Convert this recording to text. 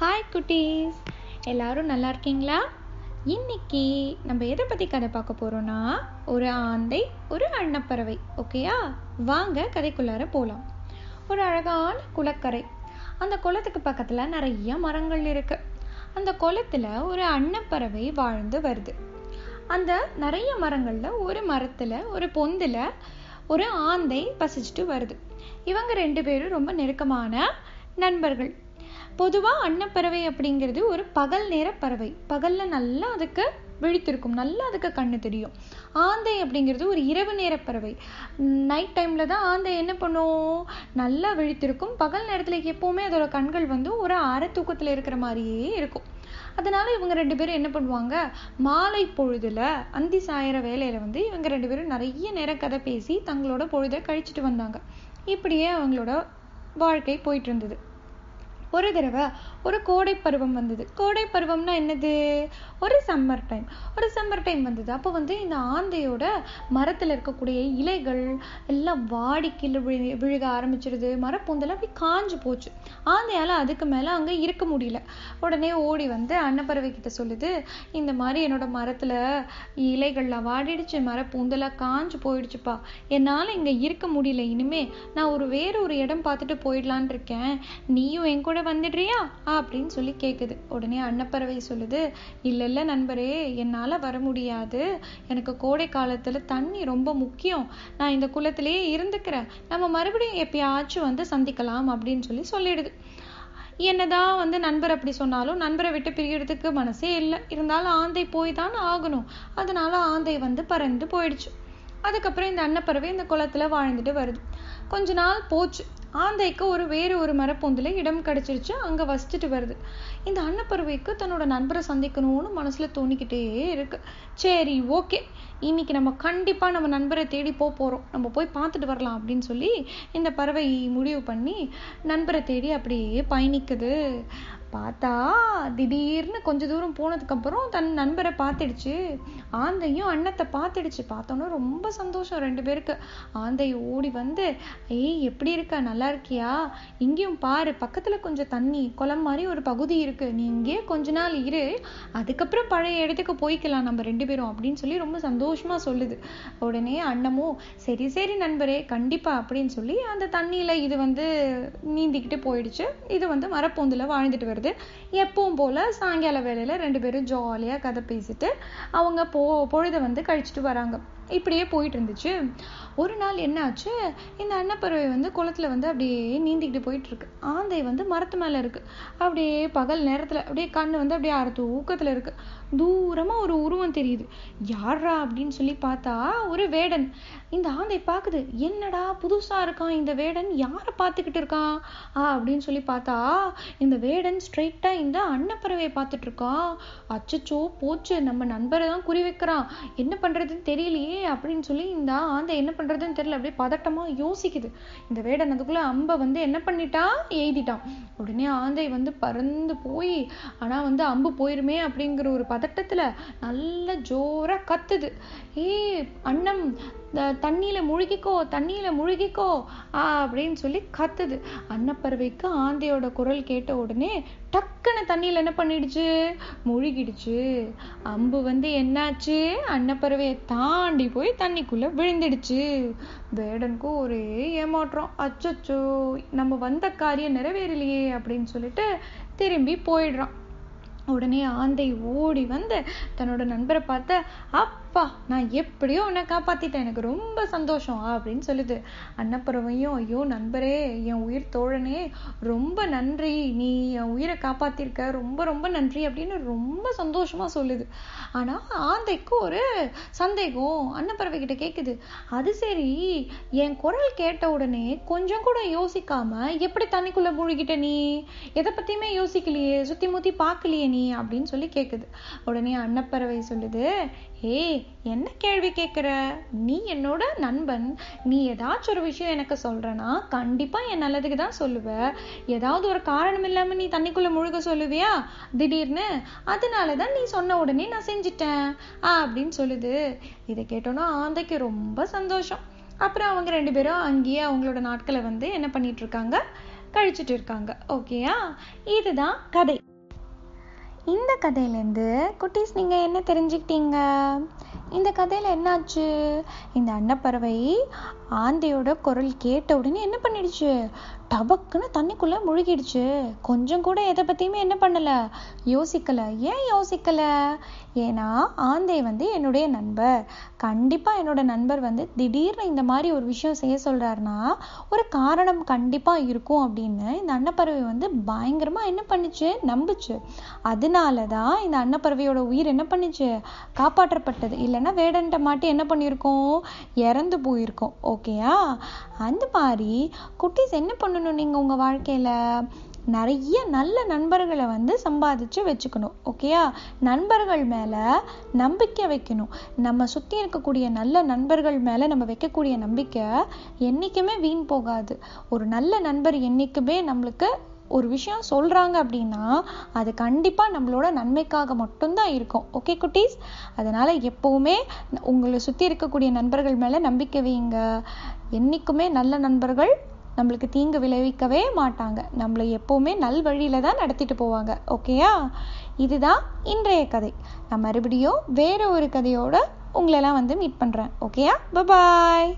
Hi குட்டீஸ். எல்லாரும் நல்லா இருக்கீங்களா? இன்னைக்கு நம்ம எதை பற்றி கதை பார்க்க போகிறோன்னா ஒரு ஆந்தை ஒரு அன்னப்பறவை ஓகேயா வாங்க கதைக்குள்ளார போகலாம் ஒரு அழகான குளக்கரை. அந்த குளத்துக்கு பக்கத்தில் நிறைய மரங்கள் இருக்கு. அந்த குளத்துல ஒரு அன்னப்பறவை வாழ்ந்து வருது. அந்த நிறைய மரங்கள்ல ஒரு மரத்துல ஒரு பொந்துல ஒரு ஆந்தை வசிச்சுட்டு வருது. இவங்க ரெண்டு பேரும் ரொம்ப நெருக்கமான நண்பர்கள். பொதுவாக அன்னப்பறவை அப்படிங்கிறது ஒரு பகல் நேர பறவை. பகலில் நல்லா அதுக்கு விழித்திருக்கும். நல்லா அதுக்கு கண்ணு தெரியும். ஆந்தை அப்படிங்கிறது ஒரு இரவு நேர பறவை. நைட் டைமில் தான் ஆந்தை என்ன பண்ணும்? நல்லா விழித்திருக்கும். பகல் நேரத்தில் எப்போவுமே அதோட கண்கள் வந்து ஒரு அரை தூக்கத்தில் இருக்கிற மாதிரியே இருக்கும். அதனால இவங்க ரெண்டு பேரும் என்ன பண்ணுவாங்க? மாலை பொழுதுல அந்தி சாயிற வேலையில வந்து இவங்க ரெண்டு பேரும் நிறைய நேரம் கதை பேசி தங்களோட பொழுதை கழிச்சிட்டு வந்தாங்க. இப்படியே அவங்களோட வாழ்க்கை போயிட்டு இருந்தது. ஒரு தடவை ஒரு கோடை பருவம் வந்தது. கோடை பருவம்னா என்னது? ஒரு சம்மர் டைம் ஒரு சம்மர் டைம் வந்தது. அப்போ வந்து இந்த ஆந்தையோட மரத்தில் இருக்கக்கூடிய இலைகள் எல்லாம் வாடி கீழே விழு விழுக ஆரம்பிச்சிருது. மரப்பூந்தெல்லாம் அப்படி காஞ்சு போச்சு. ஆந்தையால் அதுக்கு மேலே அங்கே இருக்க முடியல. உடனே ஓடி வந்து அன்னப்பறவை கிட்ட சொல்லுது இந்த மாதிரி என்னோட மரத்தில் இலைகள்லாம் வாடிடுச்சு. மரப்பூந்தெல்லாம் காஞ்சு போயிடுச்சுப்பா. என்னால் இங்கே இருக்க முடியல. இனிமே நான் ஒரு வேற ஒரு இடம் பார்த்துட்டு போயிடலான் இருக்கேன். நீயும் என் கூட வந்துடுறியா? அப்படின்னு சொல்லி கேட்குது உடனே அன்னப்பறவை சொல்லுது இல்லை இல்லை நண்பரே என்னால் வர முடியாது. எனக்கு கோடை காலத்தில் தண்ணி ரொம்ப முக்கியம். நான் இந்த குளத்திலேயே இருந்துக்கிறேன். நம்ம மறுபடியும் எப்பயாச்சும் வந்து சந்திக்கலாம் அப்படின்னு சொல்லி சொல்லிடுது. என்னதான் வந்து நண்பர் அப்படி சொன்னாலும் நண்பரை விட்டு பிரியறதுக்கு மனசே இல்லை. இருந்தாலும் ஆந்தை போய் தான் ஆகணும். அதனால ஆந்தை வந்து பறந்து போயிடுச்சு. அதுக்கப்புறம் இந்த அன்னப்பறவை இந்த குளத்துல வாழ்ந்துட்டு வருது. கொஞ்ச நாள் போச்சு. ஆந்தைக்கு ஒரு வேறு ஒரு மரப்பொந்தில் இடம் கிடைச்சிருச்சு அங்கே வசிச்சுட்டு வருது. இந்த அன்னப்பறவைக்கு தன்னோட நண்பரை சந்திக்கணும்னு மனசில் தோணிக்கிட்டே இருக்கு. சரி ஓகே. இன்னைக்கு நம்ம கண்டிப்பாக நம்ம நண்பரை தேடி போக போகிறோம் நம்ம போய் பார்த்துட்டு வரலாம் அப்படின்னு சொல்லி இந்த பறவை முடிவு பண்ணி நண்பரை தேடி அப்படியே பயணிக்குது. பார்த்தா திடீர்னு கொஞ்ச தூரம் போனதுக்கப்புறம் தன் நண்பரை பார்த்துடுச்சு. ஆந்தையும் அன்னத்தை பார்த்துடுச்சு. பார்த்தோன்னே ரொம்ப சந்தோஷம் ரெண்டு பேருக்கு. ஆந்தை ஓடி வந்து ஏய் எப்படி இருக்க? நல்லா இருக்கியா? இங்கேயும் பாரு பக்கத்தில் கொஞ்சம் தண்ணி குளம் மாதிரி ஒரு பகுதி இருக்குது நீ இங்கே கொஞ்ச நாள் இரு. அதுக்கப்புறம் பழைய இடத்துக்கு போய்க்கலாம் நம்ம ரெண்டு பேரும் அப்படின்னு சொல்லி ரொம்ப சந்தோஷமாக சொல்லுது. உடனே அண்ணமும் சரி சரி நண்பரே கண்டிப்பாக அப்படின்னு சொல்லி அந்த தண்ணியில் இது வந்து நீந்திக்கிட்டு போயிடுச்சு. இது வந்து மரப்பொந்தில் வாழ்ந்துட்டு வருது. எப்பவும் போல சாயங்கால வேலையில ரெண்டு பேரும் ஜாலியா கதை பேசிட்டு அவங்க போ வந்து கழிச்சிட்டு வராங்க. இப்படியே போயிட்டு இருந்துச்சு ஒரு நாள் என்ன ஆச்சு இந்த அன்னப்பறவை வந்து குளத்துல வந்து அப்படியே நீந்திக்கிட்டு போயிட்டு இருக்கு ஆந்தை வந்து மரத்து மேல இருக்கு. அப்படியே பகல் நேரத்துல அப்படியே கண்ணு வந்து அப்படியே அரை தூக்கத்துல இருக்கு. தூரமா ஒரு உருவம் தெரியுது. யாரா அப்படின்னு சொல்லி பார்த்தா ஒரு வேடன். இந்த ஆந்தை பாக்குது என்னடா புதுசா இருக்கான் இந்த வேடன்? யாரை பார்த்துக்கிட்டு இருக்கான்? ஆ அப்படின்னு சொல்லி பார்த்தா இந்த வேடன் ஸ்ட்ரைட்டா இந்த அன்னப்பறவையை பார்த்துட்டு இருக்கான். அச்சச்சோ போச்சு. நம்ம நண்பரை தான் குறி வைக்கிறான். என்ன பண்றதுன்னு தெரியலையே. அப்படின்னு சொல்லி இந்த ஆந்தை என்ன பண்றதுன்னு தெரியல அப்படியே பதட்டமா யோசிக்குது. இந்த வேடன் அதுக்குள்ள அம்பை வந்து என்ன பண்ணிட்டா? எய்திட்டான். உடனே ஆந்தை வந்து பறந்து போய் ஆனா வந்து அம்பு போயிருமே அப்படிங்கிற ஒரு பதட்டத்துல நல்ல ஜோரா கத்துது. ஏ அண்ணம் தண்ணியில முழுகிக்கோ தண்ணியில முழுகிக்கோ அப்படின்னு சொல்லி கத்துது. அன்னப்பறவைக்கு ஆந்தையோட குரல் கேட்ட உடனே டக்குன்னு தண்ணியில என்ன பண்ணிடுச்சு? முழுகிடுச்சு. அம்பு வந்து என்னாச்சு? அன்னப்பறவையை தாண்டி போய் தண்ணிக்குள்ள விழுந்துடுச்சு. வேடனுக்கும் ஒரே ஏமாற்றம். அச்சச்சோ நம்ம வந்த காரியம் நிறைவேறலையே அப்படின்னு சொல்லிட்டு திரும்பி போயிடுறான். உடனே ஆந்தை ஓடி வந்து தன்னோட நண்பரை பார்த்த அப்பா நான் எப்படியோ உன்னை காப்பாத்திட்டேன். எனக்கு ரொம்ப சந்தோஷம் அப்படின்னு சொல்லுது. அன்னப்பறவையும் ஐயோ நண்பரே என் உயிர் தோழனே ரொம்ப நன்றி. நீ என் உயிரை காப்பாத்திருக்க. ரொம்ப ரொம்ப நன்றி அப்படின்னு ரொம்ப சந்தோஷமா சொல்லுது. ஆனா ஆந்தைக்கு ஒரு சந்தேகம். அன்னப்பறவை கிட்ட கேக்குது. அது சரி என் குரல் கேட்ட உடனே கொஞ்சம் கூட யோசிக்காம எப்படி தண்ணிக்குள்ள மூழ்கிட்ட நீ? எதை பத்தியுமே யோசிக்கலையே சுத்தி முத்தி பார்க்கலையே நீ? அப்படின்னு சொல்லி கேக்குது. உடனே அன்னப்பறவை சொல்லுது ஏய் என்ன கேள்வி கேட்குற நீ என்னோட நண்பன். நீ ஏதாச்சும் ஒரு விஷயம் எனக்கு சொல்கிறனா கண்டிப்பாக என் நல்லதுக்கு தான் சொல்லுவ. ஏதாவது ஒரு காரணம் இல்லாமல் நீ தண்ணிக்குள்ளே முழுக சொல்லுவியா? திடீர்னு அதனால தான் நீ சொன்ன உடனே நான் செஞ்சிட்டேன். அப்படின்னு சொல்லுது. இதை கேட்டோன்னா ஆந்தைக்கு ரொம்ப சந்தோஷம். அப்புறம் அவங்க ரெண்டு பேரும் அங்கேயே அவங்களோட நாட்களை வந்து என்ன பண்ணிட்டு இருக்காங்க? கழிச்சிட்டு இருக்காங்க. ஓகேயா? இதுதான் கதை. இந்த கதையிலேருந்து குட்டீஸ் நீங்கள் என்ன தெரிஞ்சுக்கிட்டீங்க? இந்த கதையில் என்னாச்சு? இந்த அன்னப்பறவை ஆந்தையோட குரல் கேட்ட உடனே என்ன பண்ணிடுச்சு? டபக்குன்னு தண்ணிக்குள்ளே முழுகிடுச்சு. கொஞ்சம் கூட எதை பற்றியுமே என்ன பண்ணலை. யோசிக்கலை. ஏன் யோசிக்கலை? ஏன்னா ஆந்தை வந்து என்னுடைய நண்பர். கண்டிப்பாக என்னோட நண்பர் வந்து திடீர்னு இந்த மாதிரி ஒரு விஷயம் செய்ய சொல்கிறாருன்னா ஒரு காரணம் கண்டிப்பாக இருக்கும் அப்படின்னு இந்த அன்னப்பறவை வந்து பயங்கரமாக என்ன பண்ணுச்சு? நம்புச்சு. அதனால தான் இந்த அன்னப்பறவையோட உயிர் என்ன பண்ணுச்சு? காப்பாற்றப்பட்டது. இல்லைன்னா வேடன்ட்ட மாட்டி என்ன பண்ணியிருக்கோம்? இறந்து போயிருக்கோம். ஓகேயா அந்த மாதிரி குட்டீஸ் என்ன பண்ணணும் நீங்கள் உங்கள் வாழ்க்கையில்? நிறைய நல்ல நண்பர்களை வந்து சம்பாதிச்சு வச்சுக்கணும். ஓகேயா நண்பர்கள் மேலே நம்பிக்கை வைக்கணும். நம்ம சுற்றி இருக்கக்கூடிய நல்ல நண்பர்கள் மேலே நம்ம வைக்கக்கூடிய நம்பிக்கை என்றைக்குமே வீண் போகாது. ஒரு நல்ல நண்பர் என்றைக்குமே நம்மளுக்கு ஒரு விஷயம் சொல்கிறாங்க அப்படின்னா அது கண்டிப்பாக நம்மளோட நன்மைக்காக மட்டும்தான் இருக்கும். ஓகே குட்டீஸ்? அதனால் எப்போவுமே உங்களை சுற்றி இருக்கக்கூடிய நண்பர்கள் மேலே நம்பிக்கை வைங்க. என்றைக்குமே நல்ல நண்பர்கள் நம்மளுக்கு தீங்கு விளைவிக்கவே மாட்டாங்க. நம்மளை எப்போவுமே நல் வழியில் தான் நடத்திட்டு போவாங்க. ஓகேயா இதுதான் இன்றைய கதை. நான் மறுபடியும் வேற ஒரு கதையோட உங்களெல்லாம் வந்து மீட் பண்ணுறேன் ஓகேயா பபாய்